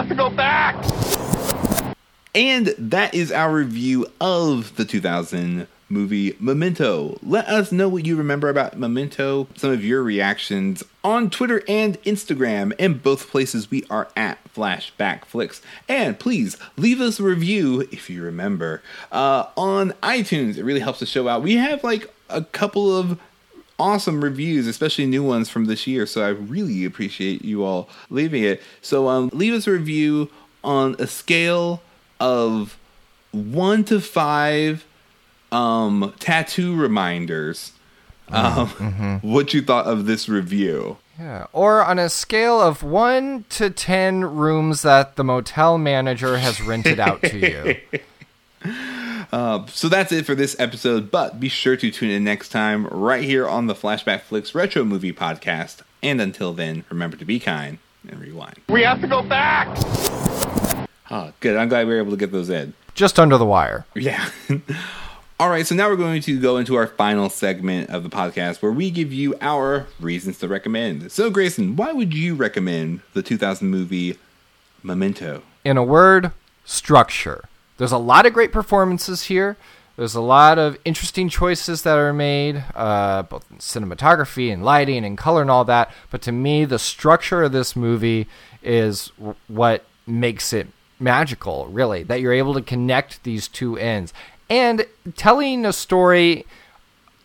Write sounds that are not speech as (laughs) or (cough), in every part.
have to go back. And that is our review of the 2000 movie Memento. Let us know what you remember about Memento, some of your reactions on Twitter and Instagram. In both places, we are at Flashback Flicks. And please leave us a review if you remember uh, on iTunes. It really helps the show out. We have like a couple of awesome reviews, especially new ones from this year. So I really appreciate you all leaving it. So um, leave us a review on a scale of one to five um, tattoo reminders. Um, Mm-hmm. What you thought of this review? Yeah. Or on a scale of one to ten rooms that the motel manager has rented out to you. (laughs) Uh, so that's it for this episode, but be sure to tune in next time right here on the Flashback Flicks Retro Movie Podcast. And until then, remember to be kind and rewind. We have to go back. Oh, good. I'm glad we were able to get those in. Just under the wire. Yeah. (laughs) All right, so now we're going to go into our final segment of the podcast where we give you our reasons to recommend. So, Grayson, why would you recommend the 2000 movie Memento? In a word, structure. There's a lot of great performances here. There's a lot of interesting choices that are made, uh, both in cinematography and lighting and color and all that. But to me, the structure of this movie is what makes it magical, really, that you're able to connect these two ends. And telling a story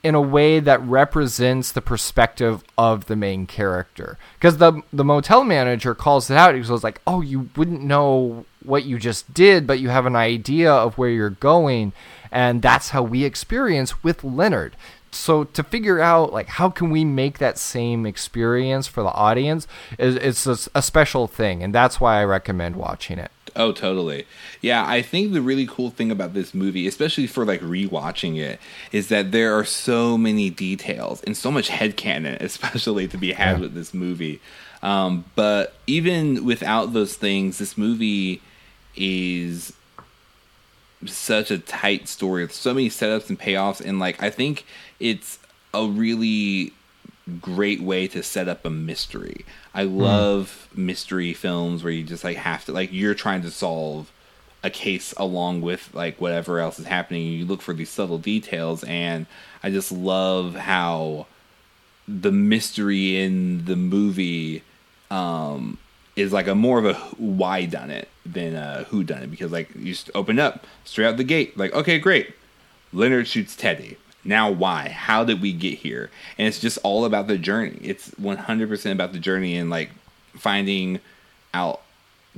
in a way that represents the perspective of the main character. Because the the motel manager calls it out. He goes like, "Oh, you wouldn't know what you just did, but you have an idea of where you're going." And that's how we experience with Leonard. So to figure out like how can we make that same experience for the audience is it's a, a special thing, and that's why I recommend watching it. Oh, totally. Yeah, I think the really cool thing about this movie, especially for like rewatching it, is that there are so many details and so much headcanon, (laughs) especially to be had Yeah. with this movie. Um, but even without those things, this movie is such a tight story with so many setups and payoffs and like I think it's a really great way to set up a mystery. I love mystery films where you just like have to like you're trying to solve a case along with like whatever else is happening. You look for these subtle details and I just love how the mystery in the movie um is like a more of a why done it than a who done it. Because like you just open up straight out the gate like okay great. Leonard shoots Teddy. Now why? How did we get here? And it's just all about the journey. It's 100% about the journey and like finding out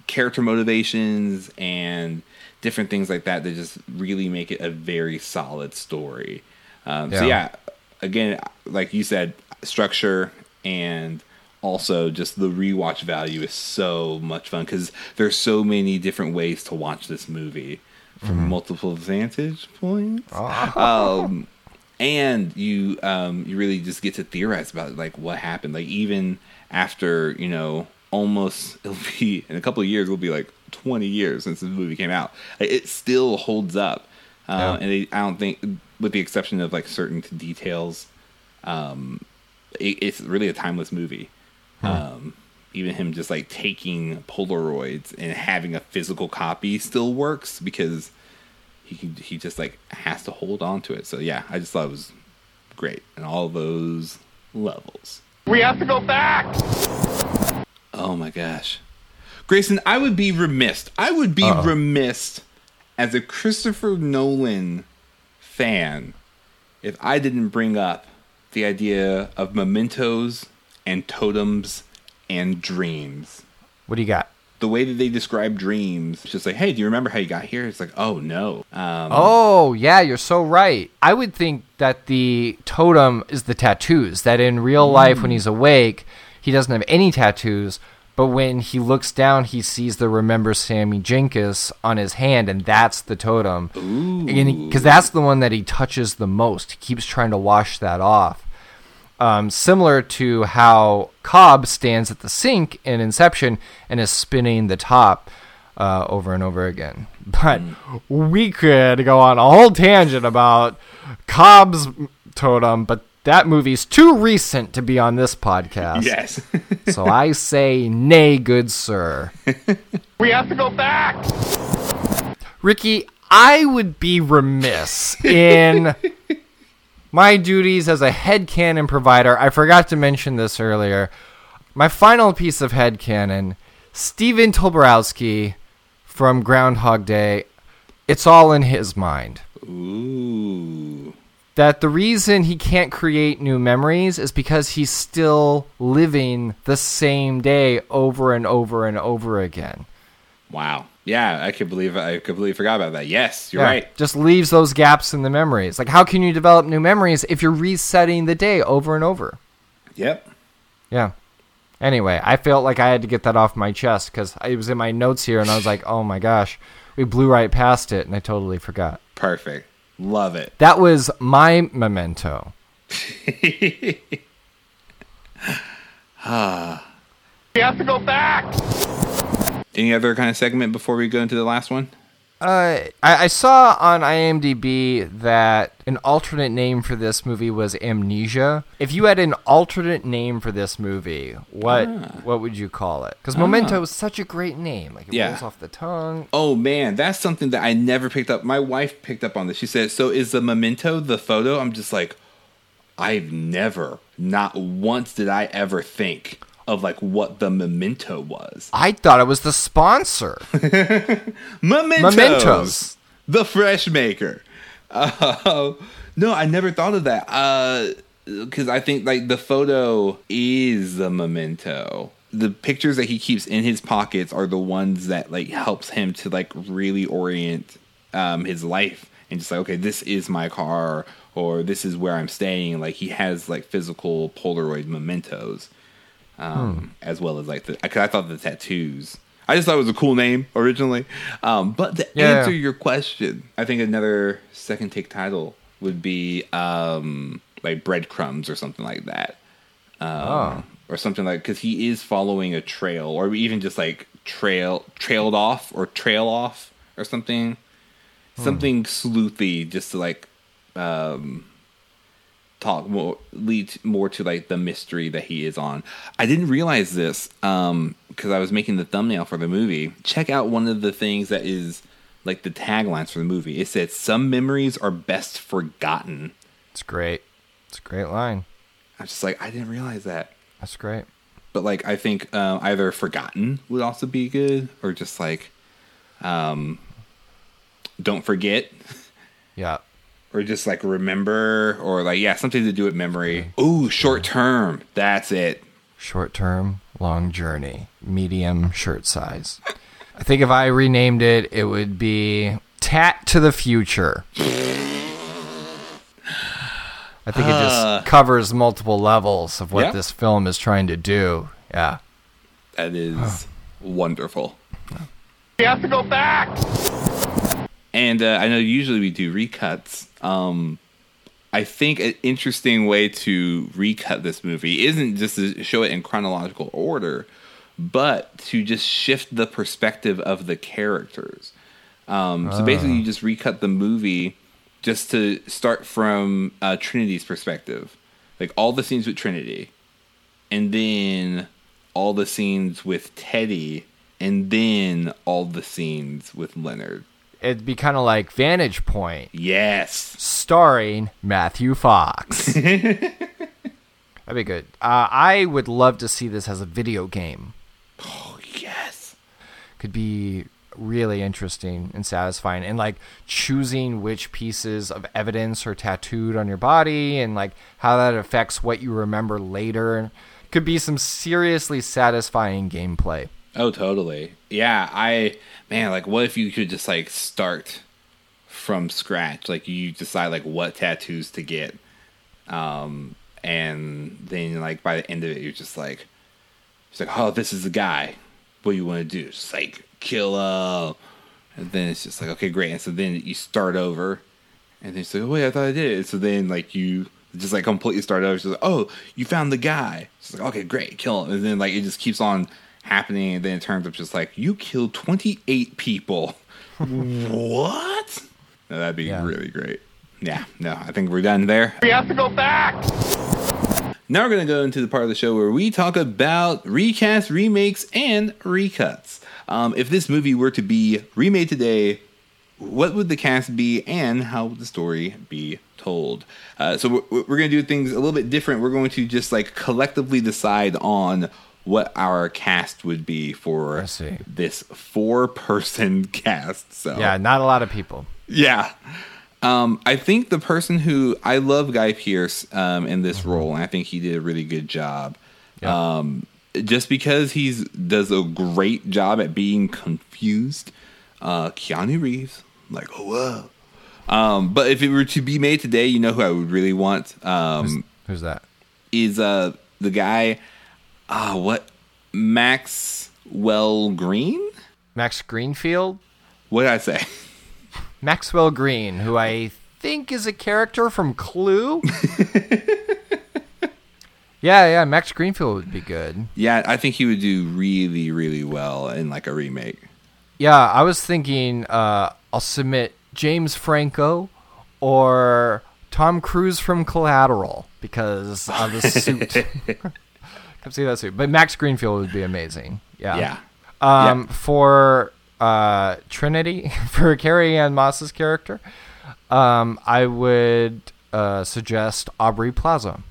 character motivations and different things like that that just really make it a very solid story. Um, so Yeah. yeah again like you said structure and also just the rewatch value is so much fun because there's so many different ways to watch this movie. From multiple vantage points. (laughs) Um, and you um, you really just get to theorize about like what happened. Like even after you know almost (laughs) it'll be in a couple of years it'll be like 20 years since this movie came out. It still holds up. Uh, Yeah. and they, i don't think with the exception of like certain details um, it, it's really a timeless movie um, even him just like taking polaroids and having a physical copy still works because he can, he just like has to hold on to it. So yeah, I just thought it was great and all those levels. We have to go back. Oh my gosh. Grayson, I would be remiss. I would be remiss as a Christopher Nolan fan if I didn't bring up the idea of mementos and totems and dreams. What do you got? The way that they describe dreams, it's just like, hey, do you remember how you got here? It's like, oh no. Um, Oh, yeah, you're so right. I would think that the totem is the tattoos, that in real life, when he's awake, he doesn't have any tattoos, but when he looks down, he sees the Remember Sammy Jenkins on his hand, and that's the totem. Because that's the one that he touches the most. He keeps trying to wash that off. Um, similar to how Cobb stands at the sink in Inception and is spinning the top uh, over and over again. (laughs) But we could go on a whole tangent about Cobb's totem, but that movie's too recent to be on this podcast. Yes. (laughs) so I say nay, good sir. (laughs) We have to go back. Ricky, I would be remiss in my duties as a head headcanon provider. I forgot to mention this earlier. My final piece of head headcanon Stephen Tobolowsky from Groundhog Day. It's all in his mind. Ooh. That the reason he can't create new memories is because he's still living the same day over and over and over again. Wow. Yeah, I could believe I completely forgot about that. Yes, you're Yeah, right. Just leaves those gaps in the memories. Like, how can you develop new memories if you're resetting the day over and over? Yep. Yeah. Anyway, I felt like I had to get that off my chest because it was in my notes here, and I was like, oh my gosh, we blew right past it, and I totally forgot. Perfect. Love it. That was my memento. (laughs) ah. We have to go back. Any other kind of segment before we go into the last one? Uh, I, I saw on IMDb that an alternate name for this movie was Amnesia. If you had an alternate name for this movie, what what would you call it? Because Memento is such a great name. Like it Yeah. rolls off the tongue. Oh man, that's something that I never picked up. My wife picked up on this. She said, "So is the memento the photo?" I'm just like, I've never, not once did I ever think of like what the memento was. I thought it was the sponsor. (laughs) Mementos, Mementos. the fresh maker. Uh, no, I never thought of that. Because I think like the photo is the memento. The pictures that he keeps in his pockets are the ones that like helps him to like really orient um, his life and just like okay, this is my car or this is where I'm staying. Like he has like physical Polaroid mementos um, as well as like the. Cause I thought the tattoos. I just thought it was a cool name originally. Um, but to Yeah. answer your question, I think another second take title would be um, like breadcrumbs or something like that, um, or something like because he is following a trail, or even just like trail trailed off or trail off or something, something sleuthy, just to like um, talk more lead more to like the mystery that he is on. I didn't realize this um because I was making the thumbnail for the movie. Check out one of the things that is like the taglines for the movie. It said some memories are best forgotten. It's great. It's a great line. I was just like I didn't realize that. That's great. But like I think uh, either forgotten would also be good or just like um don't forget Yeah. Or just like remember or like yeah something to do with memory. Ooh, short term. That's it. Short term, long journey, medium shirt size. I think if I renamed it, it would be Tat to the Future. I think it just covers multiple levels of what Yeah. this film is trying to do. Yeah. That is wonderful. We have to go back. And uh, I know usually we do recuts. Um, I think an interesting way to recut this movie isn't just to show it in chronological order, but to just shift the perspective of the characters. Um, so basically, you just recut the movie just to start from uh, Trinity's perspective, like all the scenes with Trinity, and then all the scenes with Teddy, and then all the scenes with Leonard. It'd be kind of like Vantage Point, Yes. starring Matthew Fox. (laughs) That'd be good. Uh, I would love to see this as a video game. Oh, yes. could be really interesting and satisfying and like choosing which pieces of evidence are tattooed on your body and like how that affects what you remember later could be some seriously satisfying gameplay Oh, totally. Yeah, I man, like what if you could just like start from scratch? Like you decide like what tattoos to get. Um and then like by the end of it you're just like it's like, "Oh, this is the guy. What do you want to do?" Just like kill him. And then it's just like, "Okay, great." And so then you start over. And then it's like, "Oh, wait, I thought I did." it." So then like you just like completely start over. Just like, "Oh, you found the guy." It's like, "Okay, great. Kill him." And then like it just keeps on happening and then it turns up just like, "You killed 28 people." what? No, that'd be Yeah. really great. Yeah, no, I think we're done there. We have to go back. Now we're going to go into the part of the show where we talk about recast, remakes, and recuts. Um, if this movie were to be remade today, what would the cast be and how would the story be told? Uh, so we're, we're going to do things a little bit different. We're going to just like collectively decide on what our cast would be for this four person (laughs) cast. So Yeah, not a lot of people. yeah. Um, I think the person who I love Guy Pearce um, in this Mm-hmm. role, and I think he did a really good job. Yeah. Um, just because he's does a great job at being confused. Uh, Keanu Reeves, like oh whoa. Um, but if it were to be made today, you know who I would really want um, Who's that? is uh the guy. Ah, what Maxwell Green? Max Greenfield? What did I say? (laughs) Maxwell Green, who I think is a character from Clue. (laughs) yeah, yeah, Max Greenfield would be good. Yeah, I think he would do really, really well in like a remake. Yeah, I was thinking uh, I'll submit James Franco or Tom Cruise from Collateral because of the suit. (laughs) Come see that suit. But Max Greenfield would be amazing. Yeah. Yeah. Um, Yeah. For uh, Trinity, (laughs) for Carrie Ann Moss's character, um, I would uh, suggest Aubrey Plaza.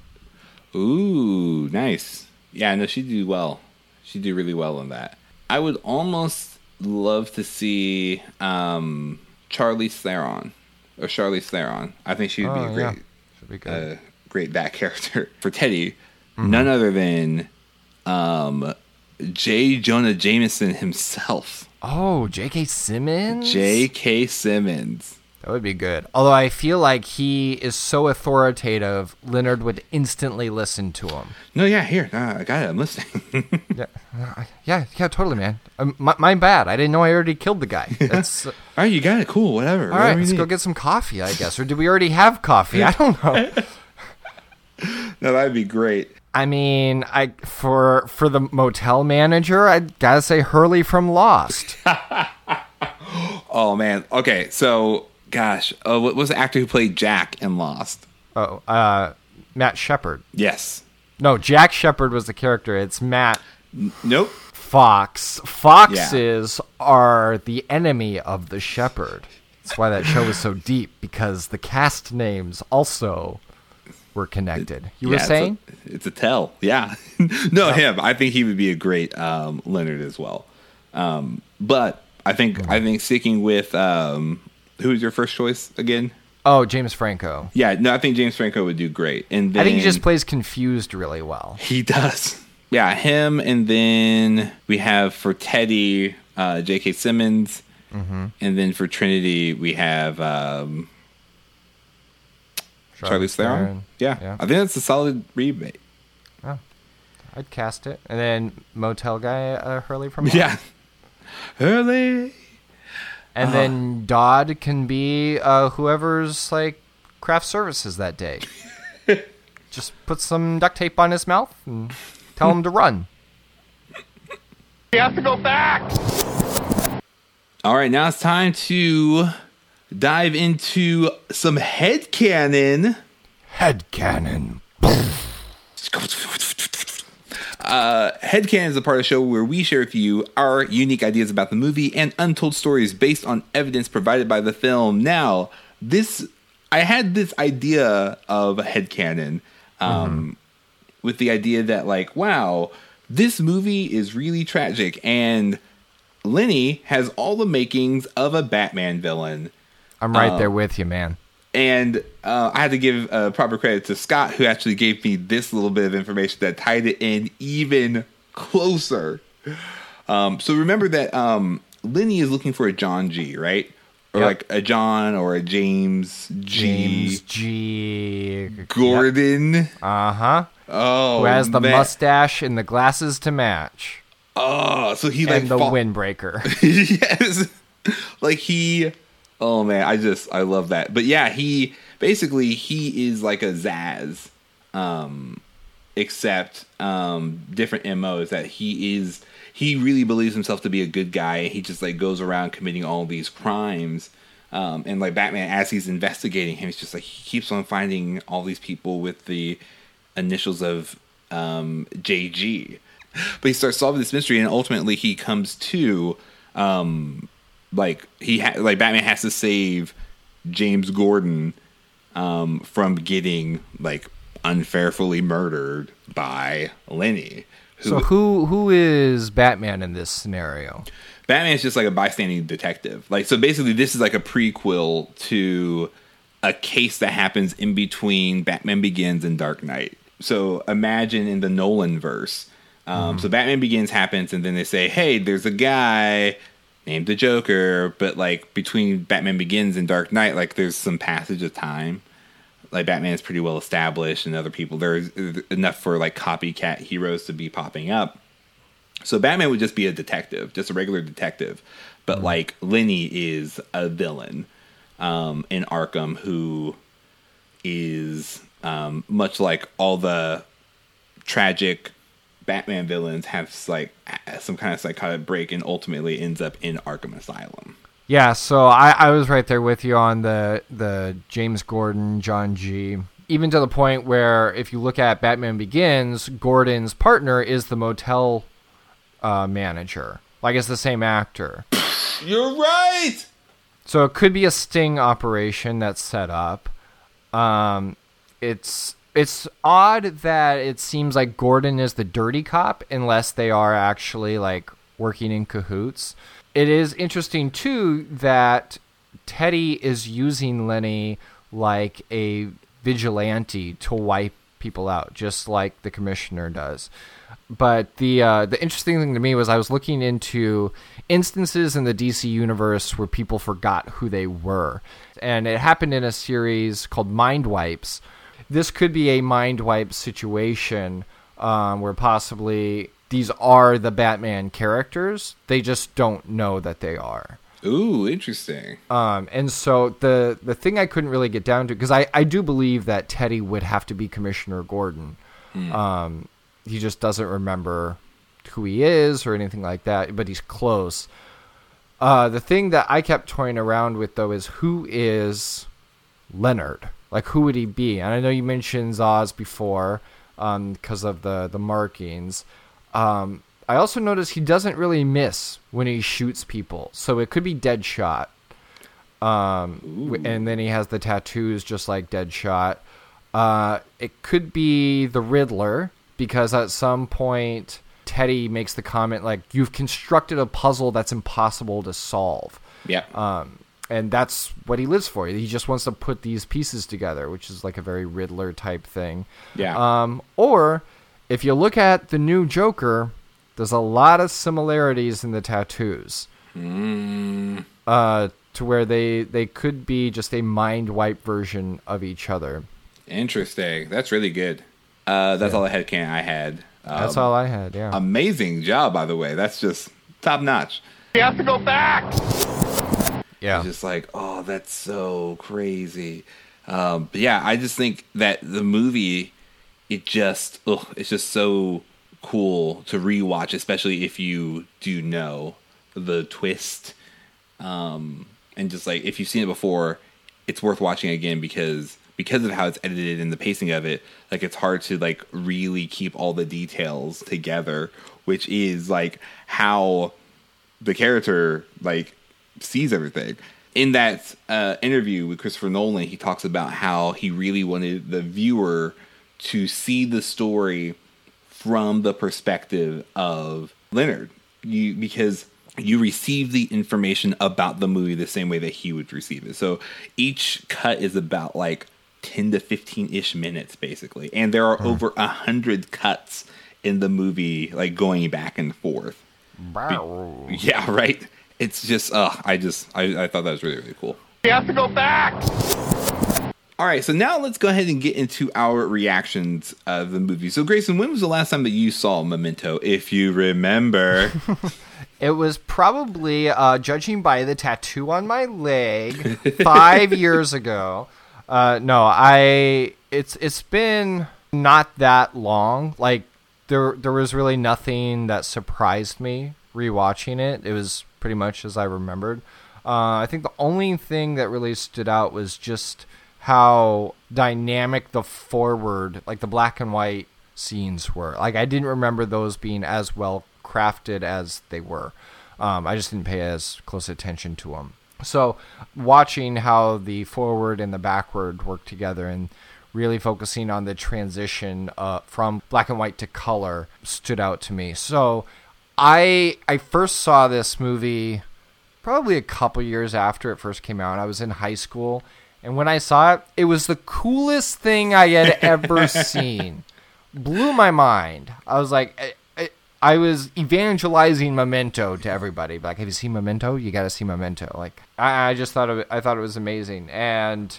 Ooh, nice. Yeah, no, she'd do well. She'd do really well in that. I would almost love to see um, Charlie Theron or Charlie Theron. I think she would be Oh, a yeah. great, Should be good. uh, great that character (laughs) for Teddy. Mm-hmm. None other than um, J. Jonah Jameson himself, oh, J.K. Simmons? J.K. Simmons. That would be good. Although I feel like he is so authoritative, Leonard would instantly listen to him. No, yeah, here, uh, I got it. I'm listening. (laughs) Yeah, uh, yeah, yeah, totally, man. Um, my, my bad. I didn't know I already killed the guy. (laughs) That's uh, All right, you got it. Cool, whatever. all right. whatever Let's go get some coffee, I guess. Or do we already have coffee? I don't know. (laughs) No, that'd be great. I mean, I for for the motel manager, I gotta say Hurley from Lost. (laughs) Oh man. Okay, so gosh, uh, what was the actor who played Jack in Lost? oh, uh, Matt Shepard. Yes. No, Jack Shepard was the character. It's Matt Nope. Fox. Foxes are the enemy of the shepherd. That's why that show was so deep because the cast names also were connected. You were Yeah, it's a- saying? it's a, tell. Yeah. (laughs) no, him. I think he would be a great um, Leonard as well. Um, but I think I think sticking with um, who was your first choice again? Oh, James Franco. Yeah, no, I think James Franco would do great. And then I think he just plays confused really well. He does. Yeah, him, and then we have for Teddy, uh, J.K. Simmons, Mm-hmm. and then for Trinity we have um, Charlie Theron. Yeah. Yeah. I think that's a solid remake. Oh. I'd cast it. And then motel guy uh, Hurley from Lost. Yeah, Hurley, And then Dodd can be uh, whoever's like craft services that day. (laughs) Just put some duct tape on his mouth and tell him to run. We have to go back! All right, now it's time to dive into some headcanon. Head cannon. Uh, Headcanon is a part of the show where we share with you our unique ideas about the movie and untold stories based on evidence provided by the film. Now, this I had this idea of a headcanon um, with the idea that, like, wow, this movie is really tragic, and Lenny has all the makings of a Batman villain. I'm right there with you, man. And uh, I had to give uh, proper credit to Scott, who actually gave me this little bit of information that tied it in even closer. Um, so remember that um, Lenny is looking for a John G, right? Or Yep. like a John or a James G. James G. Gordon. Uh huh. Oh, Who has the man. mustache and the glasses to match, Oh, so he like and the fall- windbreaker. (laughs) yes. Like he oh man, I just I love that. But yeah, he basically he is like a Zsasz. Um except um different MOs that he is he really believes himself to be a good guy. He just like goes around committing all these crimes. Um and like Batman as he's investigating him, he's just like he keeps on finding all these people with the initials of um, JG. But he starts solving this mystery, and ultimately he comes to, um, like he ha- like Batman has to save James Gordon um, from getting like unfairly murdered by Lenny. Who, So who who is Batman in this scenario? Batman's just like a bystanding detective. Like so basically this is like a prequel to a case that happens in between Batman Begins and Dark Knight. So imagine in the Nolan verse. Um, So Batman Begins happens, and then they say, "Hey, there's a guy named the Joker," but like between Batman Begins and Dark Knight, like there's some passage of time. Like Batman is pretty well established, and other people there's enough for like copycat heroes to be popping up. So Batman would just be a detective, just a regular detective. But like Lenny is a villain um, in Arkham who is um, much like all the tragic Batman villains have like some kind of psychotic break and ultimately ends up in Arkham Asylum. Yeah, so I, I was right there with you on the the James Gordon, John G. Even to the point where if you look at Batman Begins, Gordon's partner is the motel uh, manager. Like it's the same actor. (coughs) You're right. So it could be a sting operation that's set up. Um, it's it's odd that it seems like Gordon is the dirty cop unless they are actually like working in cahoots. It is interesting too that Teddy is using Lenny like a vigilante to wipe people out, just like the commissioner does. But the uh, the interesting thing to me was I was looking into instances in the DC universe where people forgot who they were, and it happened in a series called Mind Wipes. This could be a mind wipe situation um, where possibly these are the Batman characters. They just don't know that they are. Ooh, interesting. Um, and so the the thing I couldn't really get down to because I, I do believe that Teddy would have to be Commissioner Gordon. Um, he just doesn't remember who he is or anything like that, but he's close. Uh, the thing that I kept toying around with though is who is Leonard? Like who would he be? And I know you mentioned Zsasz before because of the the markings. Um, I also noticed he doesn't really miss when he shoots people, so it could be Deadshot. Um, w- and then he has the tattoos just like Deadshot. Uh, it could be the Riddler because at some point Teddy makes the comment like, "You've constructed a puzzle that's impossible to solve." Yeah. Um, and that's what he lives for. He just wants to put these pieces together, which is like a very Riddler type thing. Yeah. Um, or if you look at the new Joker, there's a lot of similarities in the tattoos. Uh, to where they they could be just a mind wipe version of each other. Interesting. That's really good. Uh, that's all the headcanon I had. Um, That's all I had. Yeah. Amazing job, by the way. That's just top notch. We have to go back. Yeah. Just like, oh, that's so crazy. Um, but yeah, I just think that the movie, it just, ugh, it's just so cool to rewatch, especially if you do know the twist. Um, and just like if you've seen it before, it's worth watching again because because of how it's edited and the pacing of it, like it's hard to like really keep all the details together, which is like how the character like sees everything. In that uh, interview with Christopher Nolan, he talks about how he really wanted the viewer to see the story from the perspective of Leonard, you because you receive the information about the movie the same way that he would receive it. So each cut is about like ten to fifteen ish minutes, basically, and there are over a hundred cuts in the movie, like going back and forth. Yeah, right. It's just, uh, I just, I, I thought that was really, really cool. We have to go back. All right, so now let's go ahead and get into our reactions of the movie. So, Grayson, when was the last time that you saw Memento, if you remember? (laughs) It was probably, uh, judging by the tattoo on my leg, (laughs) five years ago. Uh, no, I. It's it's been not that long. Like there there was really nothing that surprised me rewatching it. It was pretty much as I remembered. Uh, I think the only thing that really stood out was just how dynamic the forward, like the black and white scenes were. Like I didn't remember those being as well crafted as they were. Um, I just didn't pay as close attention to them. So watching how the forward and the backward work together and really focusing on the transition uh, from black and white to color stood out to me. So I I first saw this movie probably a couple years after it first came out. I was in high school, and when I saw it, it was the coolest thing I had ever (laughs) seen. Blew my mind. I was like. I, I, I was evangelizing Memento to everybody. Like, have you seen Memento? You got to see Memento. Like, I, I just thought it. I thought it was amazing, and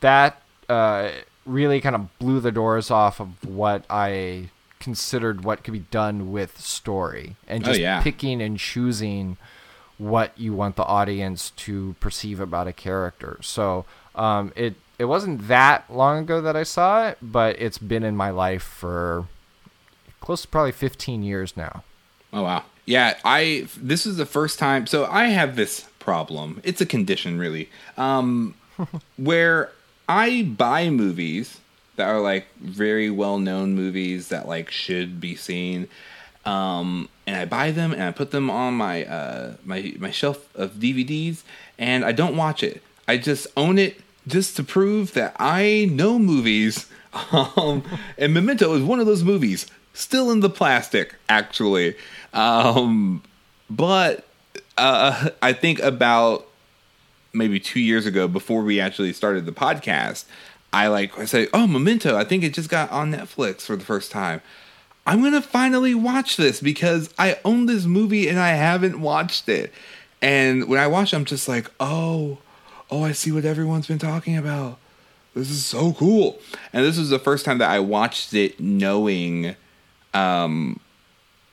that uh, really kind of blew the doors off of what I considered what could be done with story and Oh, just yeah. picking and choosing what you want the audience to perceive about a character. So um, it it wasn't that long ago that I saw it, but it's been in my life for close to probably 15 years now. Oh wow. Yeah, I this is the first time so I have this problem. It's a condition really. Um (laughs) where I buy movies that are like very well-known movies that like should be seen. Um and I buy them and I put them on my uh my my shelf of DVDs and I don't watch it. I just own it just to prove that I know movies. (laughs) Um, and Memento is one of those movies, still in the plastic, actually. Um, but uh, I think about maybe two years ago, before we actually started the podcast, I like I said, "Oh, Memento! I think it just got on Netflix for the first time. I'm gonna finally watch this because I own this movie and I haven't watched it. And when I watch, it, I'm just like, oh, oh, I see what everyone's been talking about. This is so cool. And this was the first time that I watched it knowing, um,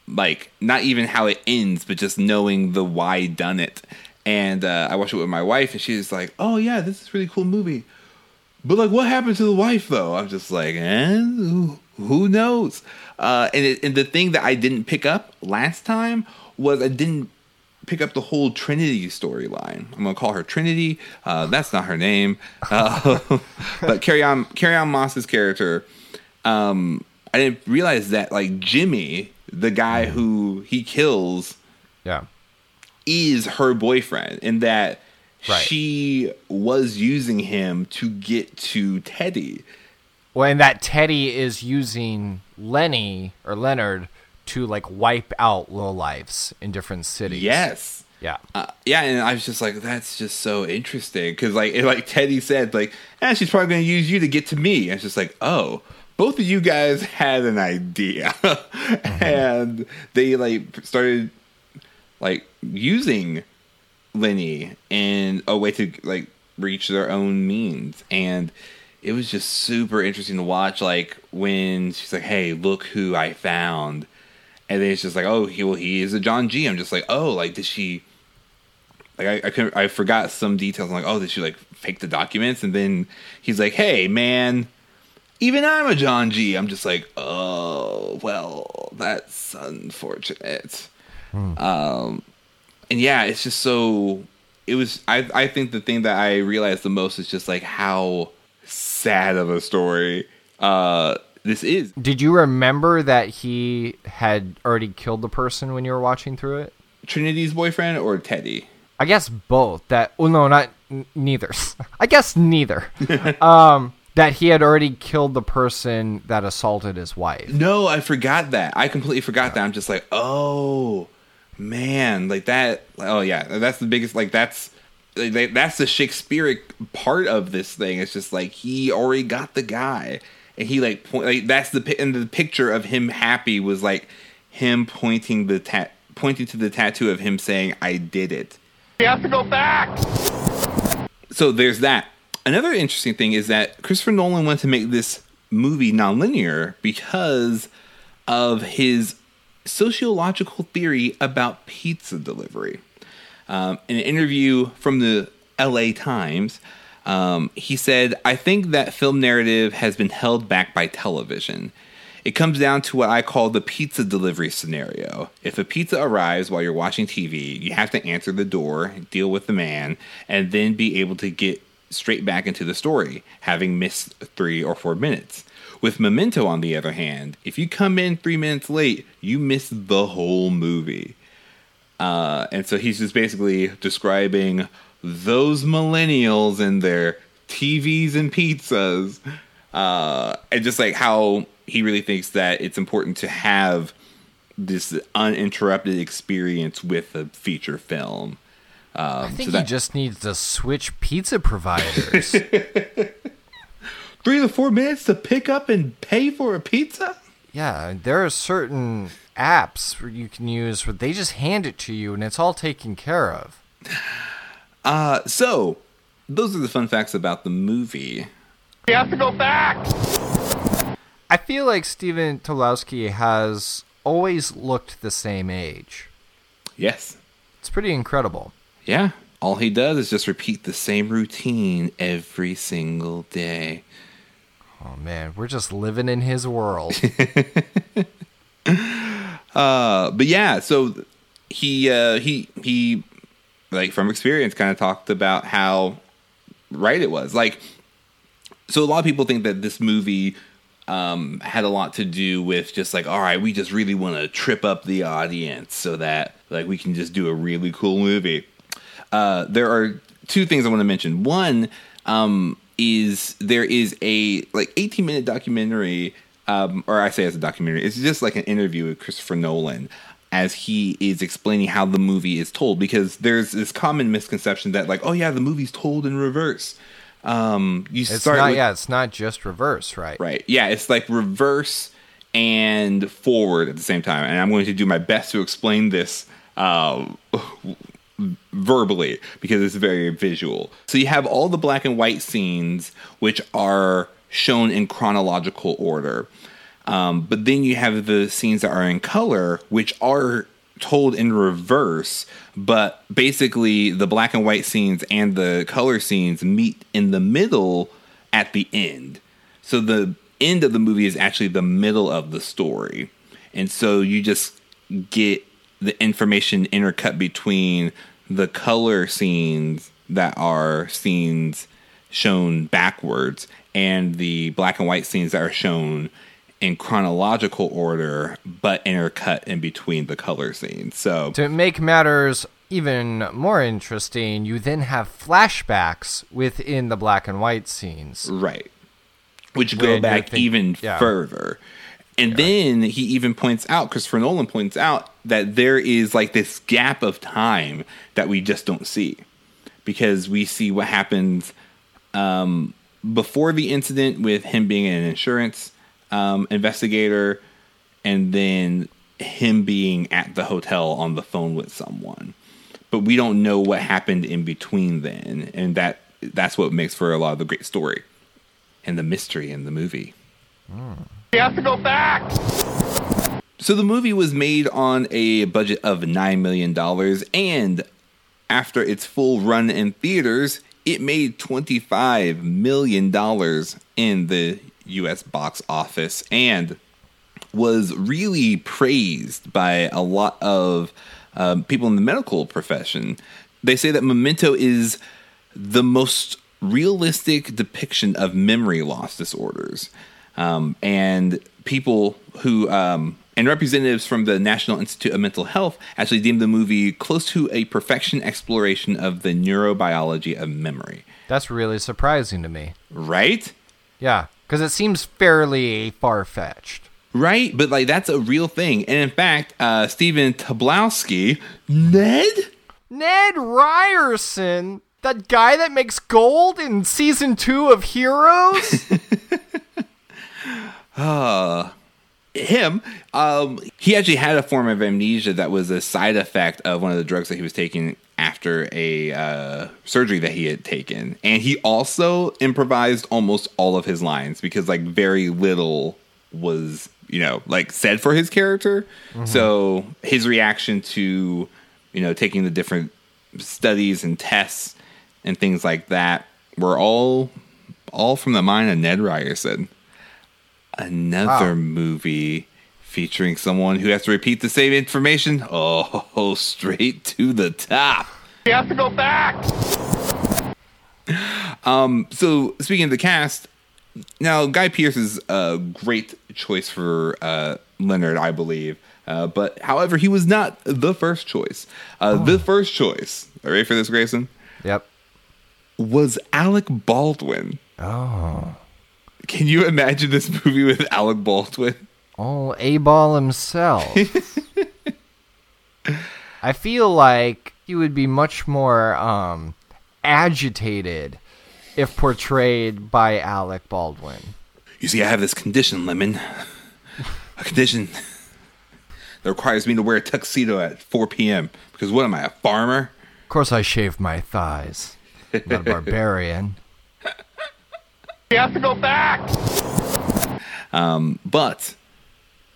like not even how it ends, but just knowing the why done it. And uh, I watched it with my wife, and she's like, "Oh yeah, this is a really cool movie." But like, what happened to the wife though? I'm just like, eh, who, who knows? Uh, and it, and the thing that I didn't pick up last time was I didn't pick up the whole Trinity storyline. I'm gonna call her Trinity. Uh, that's not her name. Uh, (laughs) but carry on, carry on Moss's character. Um, I didn't realize that like Jimmy, the guy who he kills, Yeah. is her boyfriend, and that Right. she was using him to get to Teddy. Well, and that Teddy is using Lenny or Leonard to like wipe out low lives in different cities. Yes. Yeah. Uh, yeah, and I was just like, that's just so interesting because, like, it, like Teddy said, like, eh, she's probably going to use you to get to me. And it's just like, oh, both of you guys (laughs) had an idea, (laughs) and they like started like using Lenny in a way to like reach their own means, and it was just super interesting to watch. Like when she's like, "Hey, look who I found." And then it's just like, oh, he well, he is a John G. I'm just like, oh, like did she? Like I I, couldn't, I forgot some details. I'm like, oh, did she like fake the documents? And then he's like, hey, man, even I'm a John G. I'm just like, oh, well, that's unfortunate. Um, and yeah, it's just so. It was. I I think the thing that I realized the most is just like how sad of a story uh this is. Did you remember that he had already killed the person when you were watching through it? Trinity's boyfriend or Teddy? I guess both. That well, no, not n- neither. (laughs) I guess neither. (laughs) um, that he had already killed the person that assaulted his wife. No, I forgot that. I completely forgot that. I'm just like, oh man, like that. Oh yeah, that's the biggest. Like that's like, that's the Shakespearean part of this thing. It's just like he already got the guy, and he like point. Like that's the and the picture of him happy was like him pointing the tat pointing to the tattoo of him saying, "I did it." You have to go back. so there's that. Another interesting thing is that Christopher Nolan wanted to make this movie nonlinear because of his sociological theory about pizza delivery. Um, in an interview from the LA Times, um, he said, I think that film narrative has been held back by television. It comes down to what I call the pizza delivery scenario. If a pizza arrives while you're watching TV, you have to answer the door, deal with the man, and then be able to get straight back into the story, having missed three or four minutes. With Memento, on the other hand, if you come in three minutes late, you miss the whole movie. Uh, and so he's just basically describing those millennials and their TVs and pizzas, uh, and just like how he really thinks that it's important to have this uninterrupted experience with a feature film. Um, I think so that- he just needs to switch pizza providers. (laughs) three to four minutes to pick up and pay for a pizza. yeah, there are certain apps where you can use where they just hand it to you and it's all taken care of. (sighs) Uh, so those are the fun facts about the movie. We have to go back. I feel like Stephen Tobolowsky has always looked the same age. Yes, It's pretty incredible. yeah. All he does is just repeat the same routine every single day. Oh man, we're just living in his world. (laughs) Uh, but yeah, so he uh, he he like from experience kind of talked about how right it was. Like, so a lot of people think that this movie um, had a lot to do with just like, all right, we just really want to trip up the audience so that like we can just do a really cool movie. Uh, there are two things I want to mention. One um, is there is a like 18 minute documentary, um, or I say as a documentary, it's just like an interview with Christopher Nolan as he is explaining how the movie is told because there's this common misconception that like, oh yeah, the movie's told in reverse. Um, you It's start not with, yeah, it's not just reverse, right? Right. Yeah, it's like reverse and forward at the same time. And I'm going to do my best to explain this um, verbally because it's very visual. So you have all the black and white scenes, which are shown in chronological order. Um, but then you have the scenes that are in color, which are told in reverse, but basically the black and white scenes and the color scenes meet in the middle at the end. So the end of the movie is actually the middle of the story. And so you just get the information intercut between the color scenes that are scenes shown backwards and the black and white scenes that are shown in chronological order but intercut in between the color scenes. So To make matters even more interesting, you then have flashbacks within the black and white scenes. Right. Which go back even yeah. further. And then he even points out, Christopher Nolan points out that there is like this gap of time that we just don't see. Because we see what happens um, before the incident with him being an insurance um, investigator and then him being at the hotel on the phone with someone. But we don't know what happened in between then. And that that's what makes for a lot of the great story and the mystery in the movie. We have to go back. So the movie was made on a budget of $9 million, and after its full run in theaters, it made $25 million in the US box office and was really praised by a lot of um, people in the medical profession. They say that Memento is the most realistic depiction of memory loss disorders. Um, and people who, um, and representatives from the National Institute of Mental Health actually deemed the movie close to a perfection exploration of the neurobiology of memory. That's really surprising to me. Right? Yeah, because it seems fairly far fetched. Right? But like that's a real thing. And in fact, uh, Stephen Tobolowsky, Ned? Ned Ryerson, that guy that makes gold in season two of Heroes? (laughs) him um he actually had a form of amnesia that was a side effect of one of the drugs that he was taking after a uh, surgery that he had taken. And he also improvised almost all of his lines because like very little was you know like said for his character. So his reaction to you know taking the different studies and tests and things like that were all all from the mind of ned ryerson another Wow. movie featuring someone who has to repeat the same information. (laughs) Oh, straight to the top. We have to go back. Um, so speaking of the cast, now Guy Pearce is a great choice for uh, Leonard, I believe. Uh, but however, he was not the first choice. Uh, The first choice, are you ready for this, Grayson? Yep. Was Alec Baldwin. Oh. Can you imagine this movie with Alec Baldwin? Oh, A Ball himself. (laughs) I feel like he would be much more um, agitated if portrayed by Alec Baldwin. You see, I have this condition, Lemon. A condition that requires me to wear a tuxedo at 4 p.m. Because what am I, a farmer? Of course, I shave my thighs. I'm not a (laughs) barbarian. We have to go back. But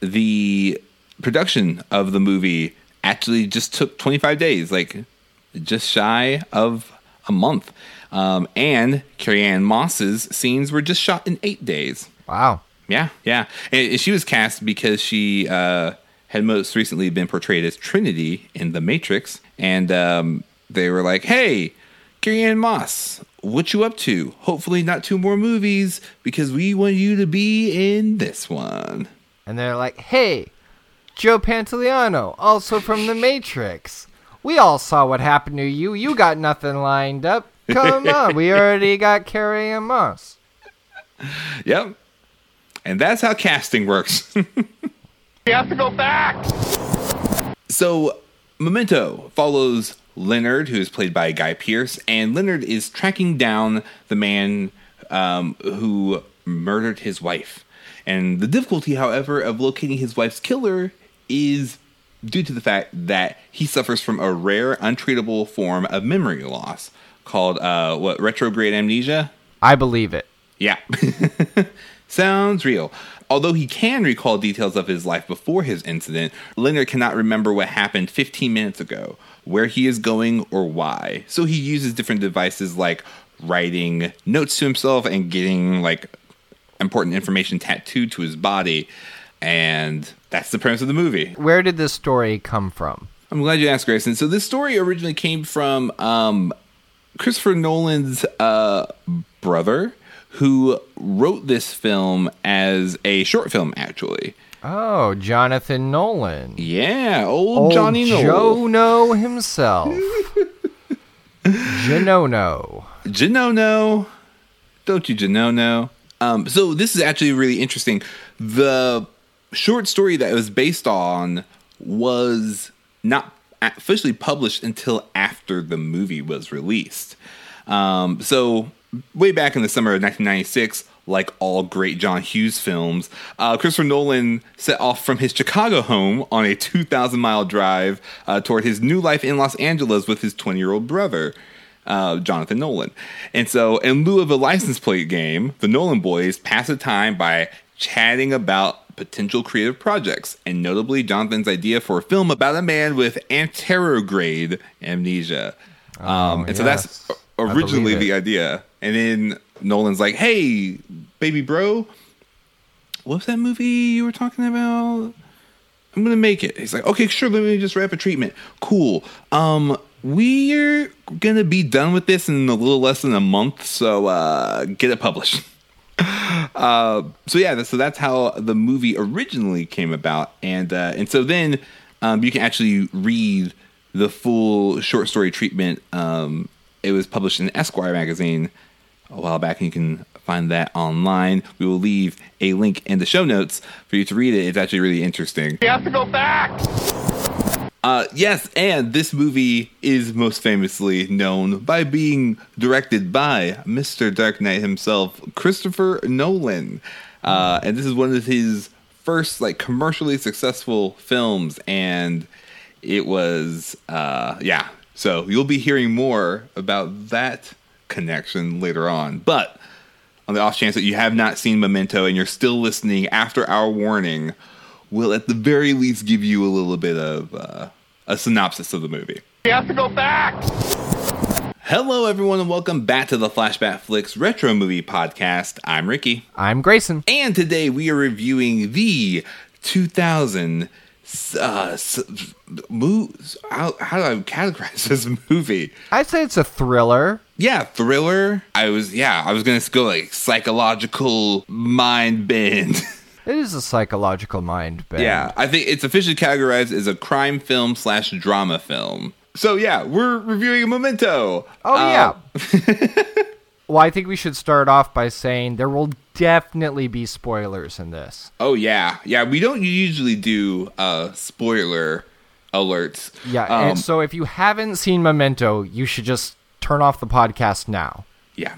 the production of the movie actually just took 25 days, like just shy of a month. Um, and Carrie Ann Moss's scenes were just shot in eight days. Wow. Yeah, yeah. And and she was cast because she uh, had most recently been portrayed as Trinity in The Matrix, and um, they were like, "Hey, Carrie Ann Moss, what you up to? Hopefully, not two more movies because we want you to be in this one." And they're like, hey, Joe Pantoliano, also from The Matrix. We all saw what happened to you. You got nothing lined up. Come on, we (laughs) already got Carrie Ann Moss. Yep. And that's how casting works. (laughs) We have to go back. So, Memento follows Leonard, who is played by Guy Pearce, and Leonard is tracking down the man um, who murdered his wife. And the difficulty, however, of locating his wife's killer is due to the fact that he suffers from a rare, untreatable form of memory loss called uh, what retrograde amnesia. I believe it. Yeah. (laughs) Sounds real. Although he can recall details of his life before his incident, Leonard cannot remember what happened 15 minutes ago, where he is going, or why. So he uses different devices like writing notes to himself and getting like important information tattooed to his body. And that's the premise of the movie. Where did this story come from? I'm glad you asked, Grayson. So this story originally came from um, Christopher Nolan's uh, brother, who wrote this film as a short film, actually. Oh, Jonathan Nolan. Yeah, old, Old Johnny Nolan. Joe No himself. (laughs) Janono. Janono. Don't you Janono? Um, so this is actually really interesting. The short story that it was based on was not officially published until after the movie was released. Um, so way back in the summer of 1996, like all great John Hughes films, uh, Christopher Nolan set off from his Chicago home on a 2,000 mile drive uh, toward his new life in Los Angeles with his 20 year old brother. Uh, Jonathan Nolan. And so, in lieu of a license plate game, the Nolan boys pass the time by chatting about potential creative projects, and notably Jonathan's idea for a film about a man with anterograde amnesia. Um, and so that's yes. I believe originally the idea. And then Nolan's like, "Hey, baby bro, what's that movie you were talking about? I'm gonna make it." He's like, "Okay, sure. Let me just wrap a treatment. Cool. Um, we're gonna be done with this in a little less than a month, so uh, get it published." (laughs) Uh, so yeah, so that's how the movie originally came about, and uh, and so then um, you can actually read the full short story treatment. Um, it was published in Esquire magazine a while back, and you can find that online. We will leave a link in the show notes for you to read it. It's actually really interesting. We have to go back. Uh, yes, and this movie is most famously known by being directed by Mr. Dark Knight himself, Christopher Nolan. Uh, and this is one of his first like commercially successful films, and it was uh, yeah. So you'll be hearing more about that connection later on. But on the off chance that you have not seen Memento and you're still listening after our warning, we'll at the very least give you a little bit of uh, a synopsis of the movie. We have to go back. Hello, everyone, and welcome back to the Flashback Flicks Retro Movie Podcast. I'm Ricky, I'm Grayson. and today we are reviewing the 2000 s- uh, moves. How, how do I categorize (laughs) this movie? I'd say it's a thriller. Yeah, thriller. I was yeah, I was gonna go like psychological mind bend. (laughs) It is a psychological mind bend. yeah, I think it's officially categorized as a crime film slash drama film. So yeah, we're reviewing Memento. Oh Uh, yeah. (laughs) well, I think we should start off by saying there will definitely be spoilers in this. Oh yeah, yeah. We don't usually do uh spoiler alerts. Yeah, Um, and so if you haven't seen Memento, you should just turn off the podcast now. yeah.